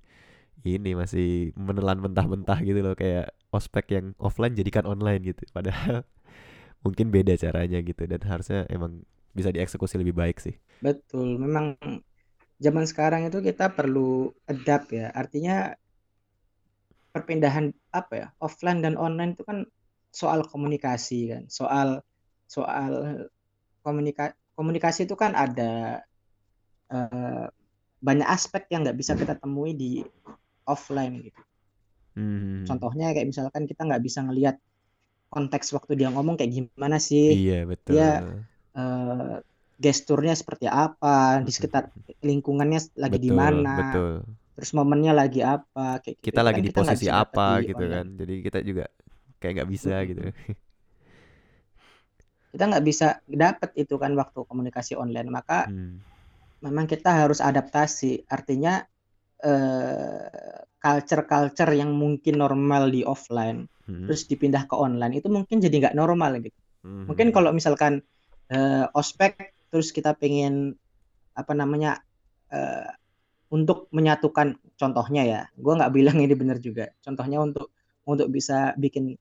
ini masih menelan mentah-mentah gitu loh. Kayak ospek yang offline jadikan online gitu. Padahal mungkin beda caranya gitu. Dan harusnya emang bisa dieksekusi lebih baik sih Betul, memang zaman sekarang itu kita perlu adapt ya. Artinya perpindahan apa ya, offline dan online itu kan soal komunikasi kan, soal soal komunika komunikasi itu kan ada eh, banyak aspek yang nggak bisa kita temui di offline gitu. Hmm. Contohnya kayak misalkan kita nggak bisa ngelihat konteks waktu dia ngomong kayak gimana sih, iya betul Dia eh, gesturnya seperti apa, di sekitar lingkungannya lagi di mana, betul. terus momennya lagi apa, kayak gitu. Kita Itu lagi kan di kita posisi apa gitu online. kan. Jadi kita juga kayak nggak bisa gitu. Kita nggak bisa dapat itu kan waktu komunikasi online. Maka Hmm. memang kita harus adaptasi. Artinya eh, culture-culture yang mungkin normal di offline, Hmm. terus dipindah ke online itu mungkin jadi nggak normal gitu. Hmm. Mungkin kalau misalkan eh, ospek terus kita pengen apa namanya eh, untuk menyatukan contohnya ya, gue nggak bilang ini benar juga. Contohnya untuk untuk bisa bikin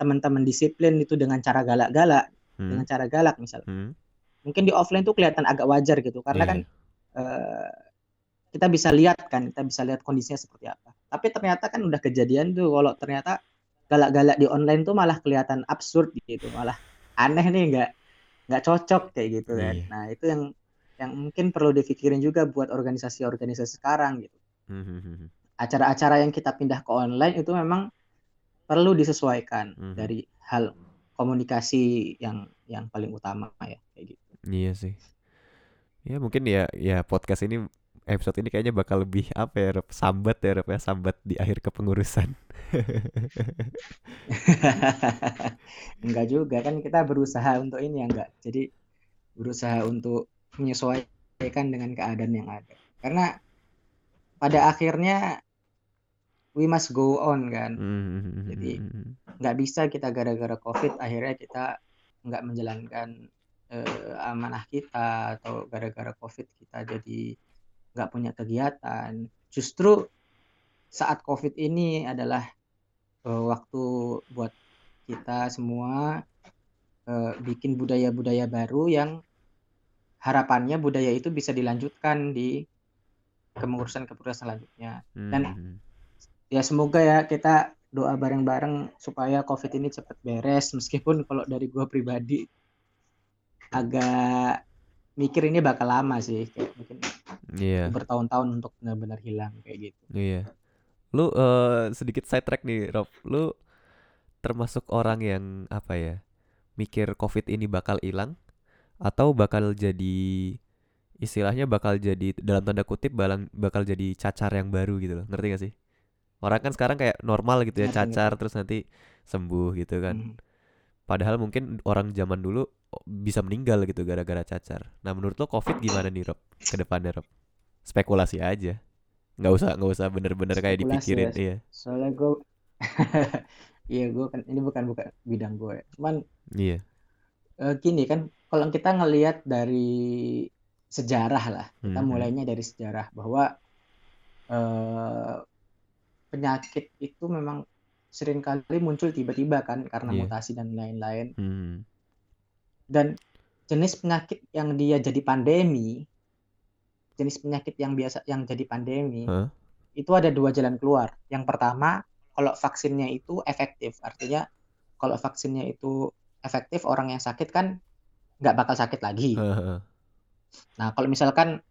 teman-teman disiplin itu dengan cara galak-galak, Hmm. dengan cara galak misal. Hmm. Mungkin di offline tuh kelihatan agak wajar gitu, karena Iya. kan eh, kita bisa lihat kan, kita bisa lihat kondisinya seperti apa. Tapi ternyata kan udah kejadian tuh kalau ternyata galak-galak di online tuh malah kelihatan absurd gitu, malah aneh nih nggak nggak cocok kayak gitu kan. Iya. Nah itu yang yang mungkin perlu dipikirin juga buat organisasi-organisasi sekarang gitu. Hmm, hmm, hmm. Acara-acara yang kita pindah ke online itu memang perlu disesuaikan Mhm. dari hal komunikasi yang yang paling utama ya kayak gitu. Iya sih. Ya mungkin ya ya podcast ini episode ini kayaknya bakal lebih apa ya Rob? sambat ya Rob ya sambat di akhir kepengurusan. Enggak juga kan kita berusaha untuk ini ya enggak. Jadi berusaha untuk menyesuaikan dengan keadaan yang ada. Karena pada akhirnya we must go on kan. Hmm, Jadi nggak bisa kita gara-gara COVID akhirnya kita nggak menjalankan eh, amanah kita atau gara-gara COVID kita jadi nggak punya kegiatan. Justru saat COVID ini adalah eh, waktu buat kita semua eh, bikin budaya-budaya baru yang harapannya budaya itu bisa dilanjutkan di kepengurusan-kepengurusan selanjutnya. Dan Hmm. ya semoga ya kita doa bareng-bareng supaya COVID ini cepat beres meskipun kalau dari gua pribadi agak mikir ini bakal lama sih kayak Iya. bertahun-tahun untuk benar-benar hilang kayak gitu. Iya. Lu eh, sedikit side track nih, Rob. Lu termasuk orang yang apa ya? Mikir COVID ini bakal hilang atau bakal jadi istilahnya bakal jadi dalam tanda kutip balang, bakal jadi cacar yang baru gitu loh. Ngerti gak sih? Orang kan sekarang kayak normal gitu ya, Ngerti, ngerti. cacar terus nanti sembuh gitu kan. Hmm. Padahal mungkin orang zaman dulu bisa meninggal gitu gara-gara cacar. Nah, menurut lo COVID gimana nih, Rob? Ke depannya, Rob? Spekulasi aja. nggak usah nggak usah bener-bener kayak dipikirin ya. iya Soalnya gue, iya gue kan ini bukan bukan bidang gue. Cuman iya eh, gini kan, kalau kita ngelihat dari sejarah lah, kita Mhm. mulainya dari sejarah bahwa eh, penyakit itu memang sering kali muncul tiba-tiba kan karena Iya. mutasi dan lain-lain. Mhm. Dan jenis penyakit yang dia jadi pandemi, jenis penyakit yang biasa yang jadi pandemi, Hah? itu ada dua jalan keluar. Yang pertama, kalau vaksinnya itu efektif, artinya kalau vaksinnya itu efektif, orang yang sakit kan nggak bakal sakit lagi. Heeh. Nah, kalau misalkan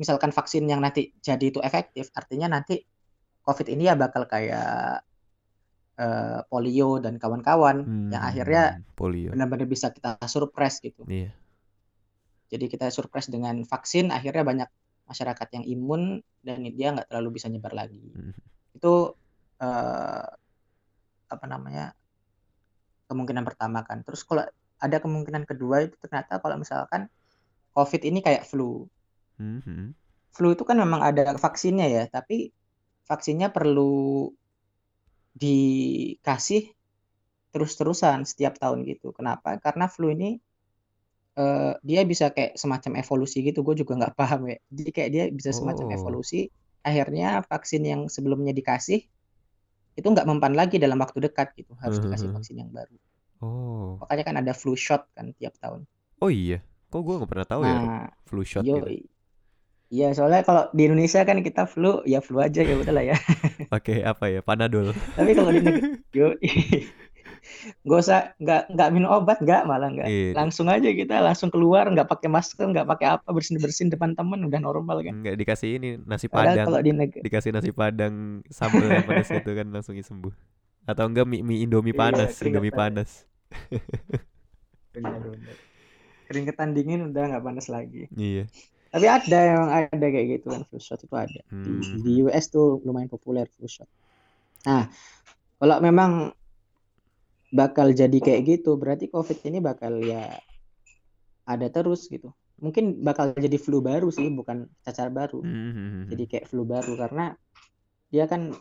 misalkan vaksin yang nanti jadi itu efektif, artinya nanti COVID ini ya bakal kayak eh, polio dan kawan-kawan yang akhirnya Hmm, benar-benar bisa kita surprise gitu. iya Jadi kita surprise dengan vaksin, akhirnya banyak masyarakat yang imun dan dia nggak terlalu bisa nyebar lagi. Mhm. Itu eh, apa namanya kemungkinan pertama kan. Terus kalau ada kemungkinan kedua itu ternyata kalau misalkan COVID ini kayak flu. Mhm. Flu itu kan memang ada vaksinnya ya, tapi vaksinnya perlu dikasih terus-terusan setiap tahun gitu. Kenapa? Karena flu ini eh, dia bisa kayak semacam evolusi gitu. Gue juga nggak paham ya. Jadi kayak dia bisa semacam Oh. evolusi. Akhirnya vaksin yang sebelumnya dikasih itu nggak mempan lagi dalam waktu dekat gitu. Harus dikasih Mhm. vaksin yang baru. oh Makanya kan ada flu shot kan tiap tahun. oh iya kok gue nggak pernah tahu ya? Nah, flu shot yo, gitu iya soalnya kalau di Indonesia kan kita flu ya flu aja ya udahlah ya. pakai apa ya panadol Tapi kalau di negeri, yo, nggak usah nggak nggak minum obat nggak malah nggak. Iya. Langsung aja kita langsung keluar nggak pakai masker nggak pakai apa bersin bersin depan temen udah normal kan. nggak dikasih ini nasi Padahal padang kalau di dikasih nasi padang sambal yang panas itu kan langsung sembuh atau enggak mie, mie indomie Iya, panas indomie keringetan. panas. Keringetan dingin udah nggak panas lagi. iya Tapi ada emang ada kayak gitu kan flu shot itu ada. Di, Hmm. di US tuh lumayan populer flu shot. Nah, kalau memang bakal jadi kayak gitu, berarti COVID ini bakal ya ada terus gitu. Mungkin bakal jadi flu baru sih, bukan cacar baru. Mhm. Jadi kayak flu baru karena dia kan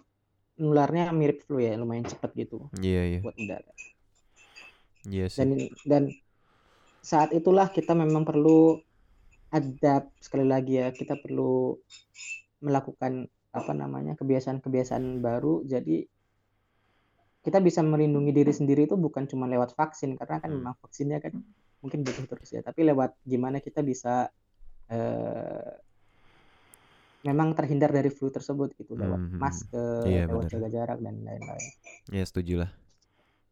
nularnya mirip flu ya, lumayan cepat gitu iya iya buat udara. iya sih Dan dan saat itulah kita memang perlu adapt sekali lagi ya, kita perlu melakukan apa namanya kebiasaan-kebiasaan baru. Jadi kita bisa melindungi diri sendiri itu bukan cuma lewat vaksin karena kan Hmm. memang vaksinnya kan mungkin butuh terus ya, tapi lewat gimana kita bisa eh, memang terhindar dari flu tersebut gitu lewat Mhm. masker, Iya, lewat benar. jaga jarak dan lain-lain. ya setuju lah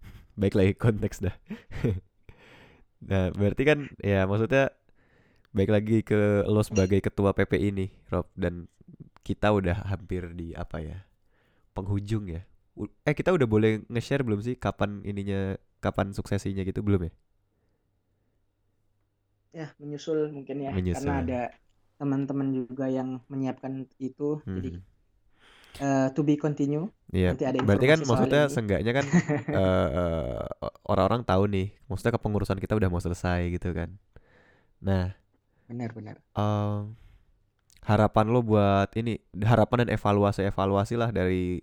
baik lagi konteks dah nah berarti kan ya maksudnya baik lagi ke lo sebagai ketua PPI nih Rob dan kita udah hampir di apa ya penghujung ya eh kita udah boleh nge-share belum sih kapan ininya kapan suksesinya gitu belum ya Ya, menyusul mungkin ya, karena Menyusul. ada teman-teman juga yang menyiapkan itu. Jadi Mhm. eh, to be continue. Iya, Nanti ada berarti kan maksudnya ini. seenggaknya kan eh, eh, orang-orang tahu nih, maksudnya kepengurusan kita udah mau selesai gitu kan. Nah, Benar-benar. em, harapan lo buat ini, harapan dan evaluasi evaluasi lah dari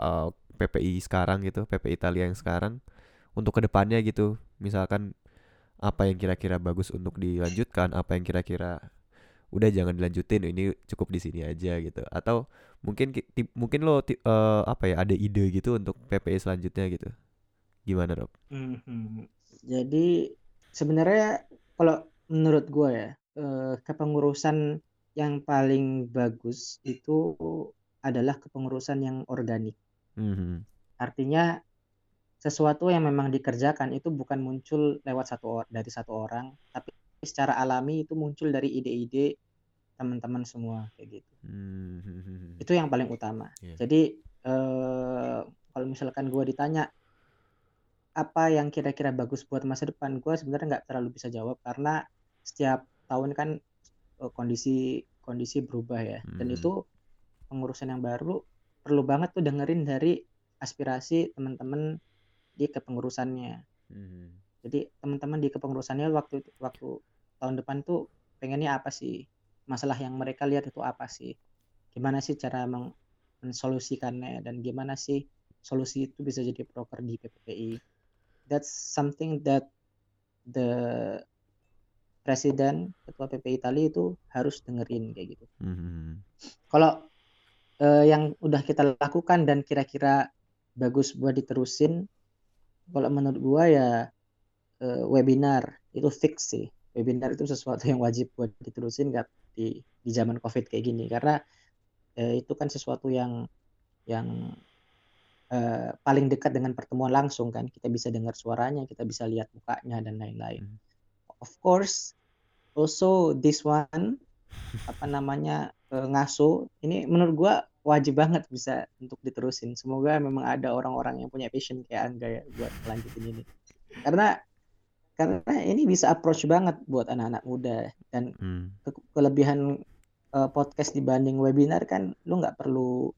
eh, PPI sekarang gitu, PPI Italia yang sekarang untuk ke depannya gitu. Misalkan apa yang kira-kira bagus untuk dilanjutkan, apa yang kira-kira udah jangan dilanjutin, ini cukup di sini aja gitu. Atau mungkin mungkin lo ti- eh, apa ya ada ide gitu untuk PPI selanjutnya gitu. Gimana Rob? Mhm. Jadi sebenarnya kalau menurut gue ya eh, kepengurusan yang paling bagus itu adalah kepengurusan yang organik. Mhm. Artinya sesuatu yang memang dikerjakan itu bukan muncul lewat satu or- dari satu orang, tapi secara alami itu muncul dari ide-ide teman-teman semua kayak gitu. Mhm. Itu yang paling utama. Iya. Jadi eh, kalau misalkan gue ditanya apa yang kira-kira bagus buat masa depan, gue sebenarnya nggak terlalu bisa jawab karena setiap tahun kan eh, kondisi kondisi berubah ya. Dan Hmm. itu pengurusan yang baru perlu banget tuh dengerin dari aspirasi teman-teman di kepengurusannya. Mhm. Jadi teman-teman di kepengurusannya waktu waktu tahun depan tuh pengennya apa sih? Masalah yang mereka lihat itu apa sih? gimana sih cara meng mensolusikannya dan gimana sih solusi itu bisa jadi proker di PPPI. That's something that the presiden ketua PPI Itali itu harus dengerin kayak gitu. Mhm. Kalau eh, yang udah kita lakukan dan kira-kira bagus buat diterusin, kalau menurut gua ya eh, webinar itu fix sih. Webinar itu sesuatu yang wajib buat diterusin nggak di di zaman COVID kayak gini karena eh, itu kan sesuatu yang yang eh, paling dekat dengan pertemuan langsung kan. Kita bisa dengar suaranya, kita bisa lihat mukanya dan lain-lain. Hmm. Of course, also this one apa namanya eh, ngaso ini menurut gua wajib banget bisa untuk diterusin. Semoga memang ada orang-orang yang punya passion kayak Angga ya buat melanjutin ini. Karena karena ini bisa approach banget buat anak-anak muda dan Hmm. ke- kelebihan eh, podcast dibanding webinar kan lu nggak perlu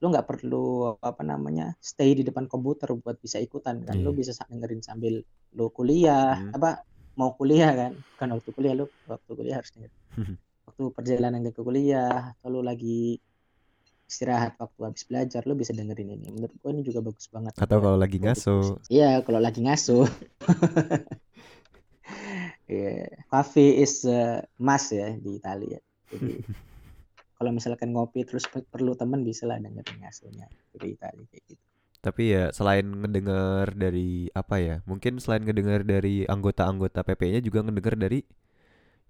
lu nggak perlu apa namanya stay di depan komputer buat bisa ikutan kan lu Iya. bisa sa- dengerin sambil lu kuliah Hmm. apa mau kuliah kan kan waktu kuliah lu waktu kuliah harus dengerin waktu perjalanan ke kuliah atau lu lagi istirahat waktu habis belajar lu bisa dengerin ini menurut gua ini juga bagus banget Atau kalau lagi ngaso. iya kalau lagi ngaso Iya, Coffee is a must ya di Italia. Jadi kalau misalkan ngopi terus pe- perlu temen bisa lah dengerin ngasuhnya di Italia kayak gitu. Tapi ya selain ngedengar dari apa ya? Mungkin selain ngedengar dari anggota-anggota PP-nya juga ngedengar dari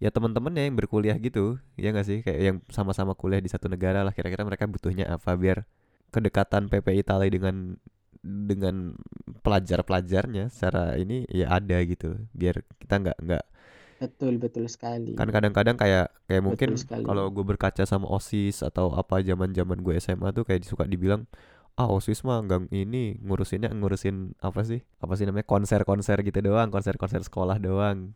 ya teman-temannya yang berkuliah gitu. Ya nggak sih? Kayak yang sama-sama kuliah di satu negara lah. Kira-kira mereka butuhnya apa biar kedekatan PP Italia dengan dengan pelajar-pelajarnya secara ini ya ada gitu. Biar kita nggak nggak Betul betul sekali. kan kadang-kadang kayak kayak mungkin kalau gue berkaca sama osis atau apa zaman-zaman gue SMA tuh kayak suka dibilang ah osis mah enggak ini ngurusinnya ngurusin apa sih apa sih namanya konser-konser gitu doang konser-konser sekolah doang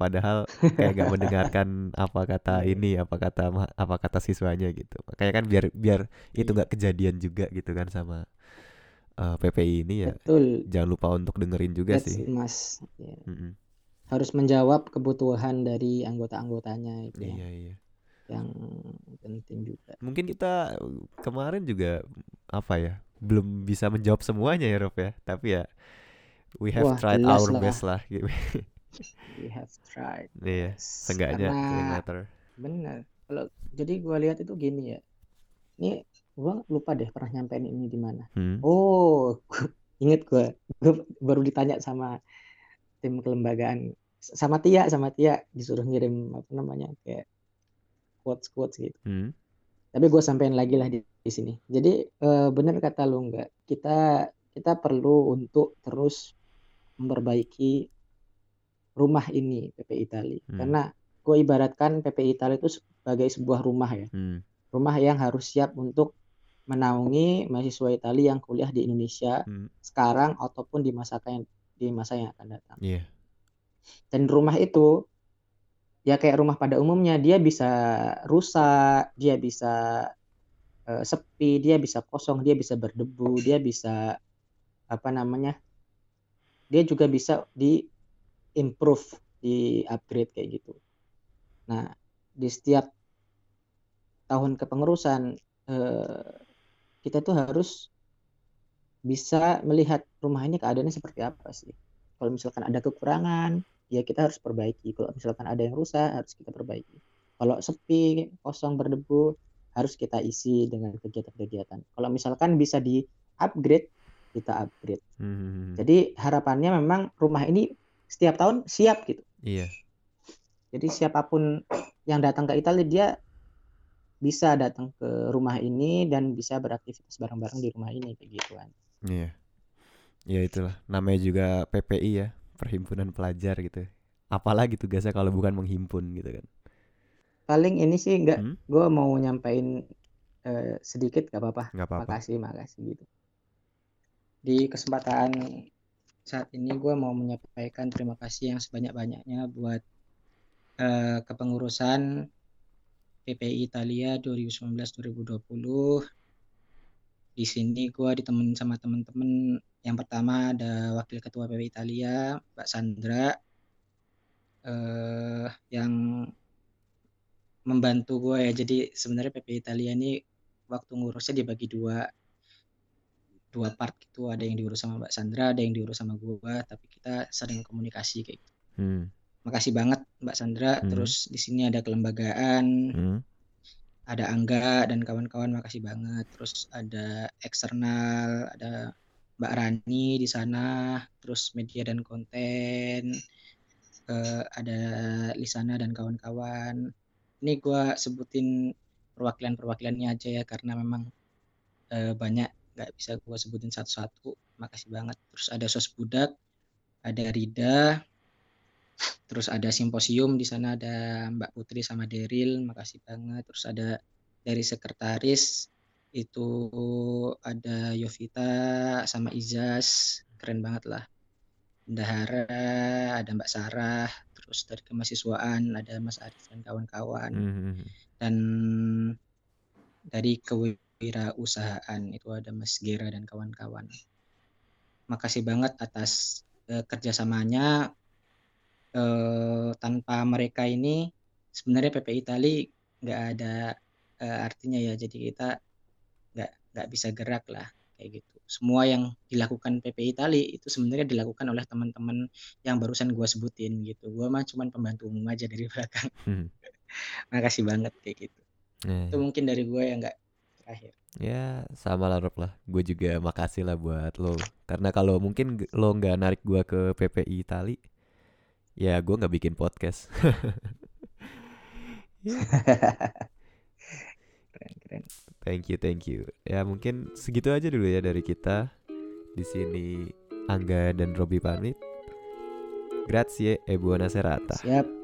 padahal kayak gak mendengarkan apa kata ini apa kata apa kata siswanya gitu makanya kan biar biar itu Iya. nggak kejadian juga gitu kan sama eh, PPI ini ya Betul. jangan lupa untuk dengerin juga That's sih. Ya. Mm-mm. Harus menjawab kebutuhan dari anggota-anggotanya itu yang, iya iya yang penting juga. mungkin kita kemarin juga apa ya belum bisa menjawab semuanya ya Rob ya tapi ya we have Wah, tried our lah. best lah gitu We have tried. iya Yes. seenggaknya Karena matter benar. Kalau jadi gua lihat itu gini ya. Ini gua lupa deh pernah nyampein ini di mana. hmm. Oh, inget gue, gue baru ditanya sama tim kelembagaan, sama Tia, sama Tia disuruh ngirim apa namanya kayak quotes quotes gitu. Hmm. Tapi gue sampein lagi lah di, di sini. Jadi eh, benar kata lu nggak, kita kita perlu untuk terus memperbaiki rumah ini PP Itali, Hmm. karena gue ibaratkan PP Itali itu sebagai sebuah rumah ya Hmm. rumah yang harus siap untuk menaungi mahasiswa Italia yang kuliah di Indonesia Hmm. sekarang ataupun di masa yang di masa yang akan datang. Iya. Dan rumah itu ya kayak rumah pada umumnya dia bisa rusak, dia bisa eh, sepi, dia bisa kosong, dia bisa berdebu, dia bisa apa namanya? Dia juga bisa di improve, di upgrade kayak gitu. Nah, di setiap tahun kepengurusan eh, kita tuh harus bisa melihat rumah ini keadaannya seperti apa sih. Kalau misalkan ada kekurangan, ya kita harus perbaiki. Kalau misalkan ada yang rusak, harus kita perbaiki. Kalau sepi, kosong, berdebu, harus kita isi dengan kegiatan-kegiatan. Kalau misalkan bisa di upgrade, kita upgrade. Hmm. Jadi harapannya memang rumah ini setiap tahun siap gitu. Iya. Jadi siapa pun yang datang ke Italia dia bisa datang ke rumah ini dan bisa beraktivitas bareng-bareng di rumah ini kayak gitu kan. Iya. Ya itulah namanya juga PPI ya, Perhimpunan Pelajar gitu. Apalagi tugasnya kalau bukan menghimpun gitu kan. Paling ini sih enggak Hmm? gue mau nyampein eh, sedikit gak apa-apa. nggak apa-apa. Makasih, makasih gitu. Di kesempatan saat ini gue mau menyampaikan terima kasih yang sebanyak-banyaknya buat eh, kepengurusan PPI Italia 2019-2020. Di sini gue ditemenin sama temen-temen. Yang pertama ada Wakil Ketua PPI Italia, Mbak Sandra, eh, yang membantu gue ya. Jadi sebenarnya PP Italia ini waktu ngurusnya dibagi dua dua part gitu. Ada yang diurus sama Mbak Sandra, ada yang diurus sama gue. Tapi kita sering komunikasi kayak gitu. Hmm. Makasih banget Mbak Sandra. Hmm. Terus di sini ada kelembagaan, Hmm. ada Angga dan kawan-kawan makasih banget. Terus ada eksternal, ada Mbak Rani di sana, terus media dan konten, eh, ada Lisana dan kawan-kawan. Ini gua sebutin perwakilan-perwakilannya aja ya karena memang eh, banyak nggak bisa gua sebutin satu-satu. Makasih banget. Terus ada Sos Budak, ada Rida, terus ada simposium di sana ada Mbak Putri sama Deril makasih banget terus ada dari sekretaris itu ada Yovita sama Izas keren banget lah Bendahara ada Mbak Sarah terus dari kemahasiswaan ada Mas Arif dan kawan-kawan Hmm. dan dari kewirausahaan itu ada Mas Gera dan kawan-kawan. Makasih banget atas eh, kerjasamanya. Eh, tanpa mereka ini sebenarnya PP Itali nggak ada eh, artinya ya. Jadi kita nggak nggak bisa gerak lah kayak gitu. Semua yang dilakukan PP Itali itu sebenarnya dilakukan oleh teman-teman yang barusan gua sebutin gitu. Gua mah cuman pembantu umum aja dari belakang. Hmm. makasih banget kayak gitu. Nah, itu mungkin dari gua yang nggak terakhir ya sama lah Rob lah. Gue juga makasih lah buat lo. Karena kalau mungkin lo nggak narik gua ke PPI Itali, ya gue nggak bikin podcast. Ya, keren keren thank you, thank you. Ya mungkin segitu aja dulu ya dari kita. Di sini Angga dan Robi pamit. Grazie e buona serata. siap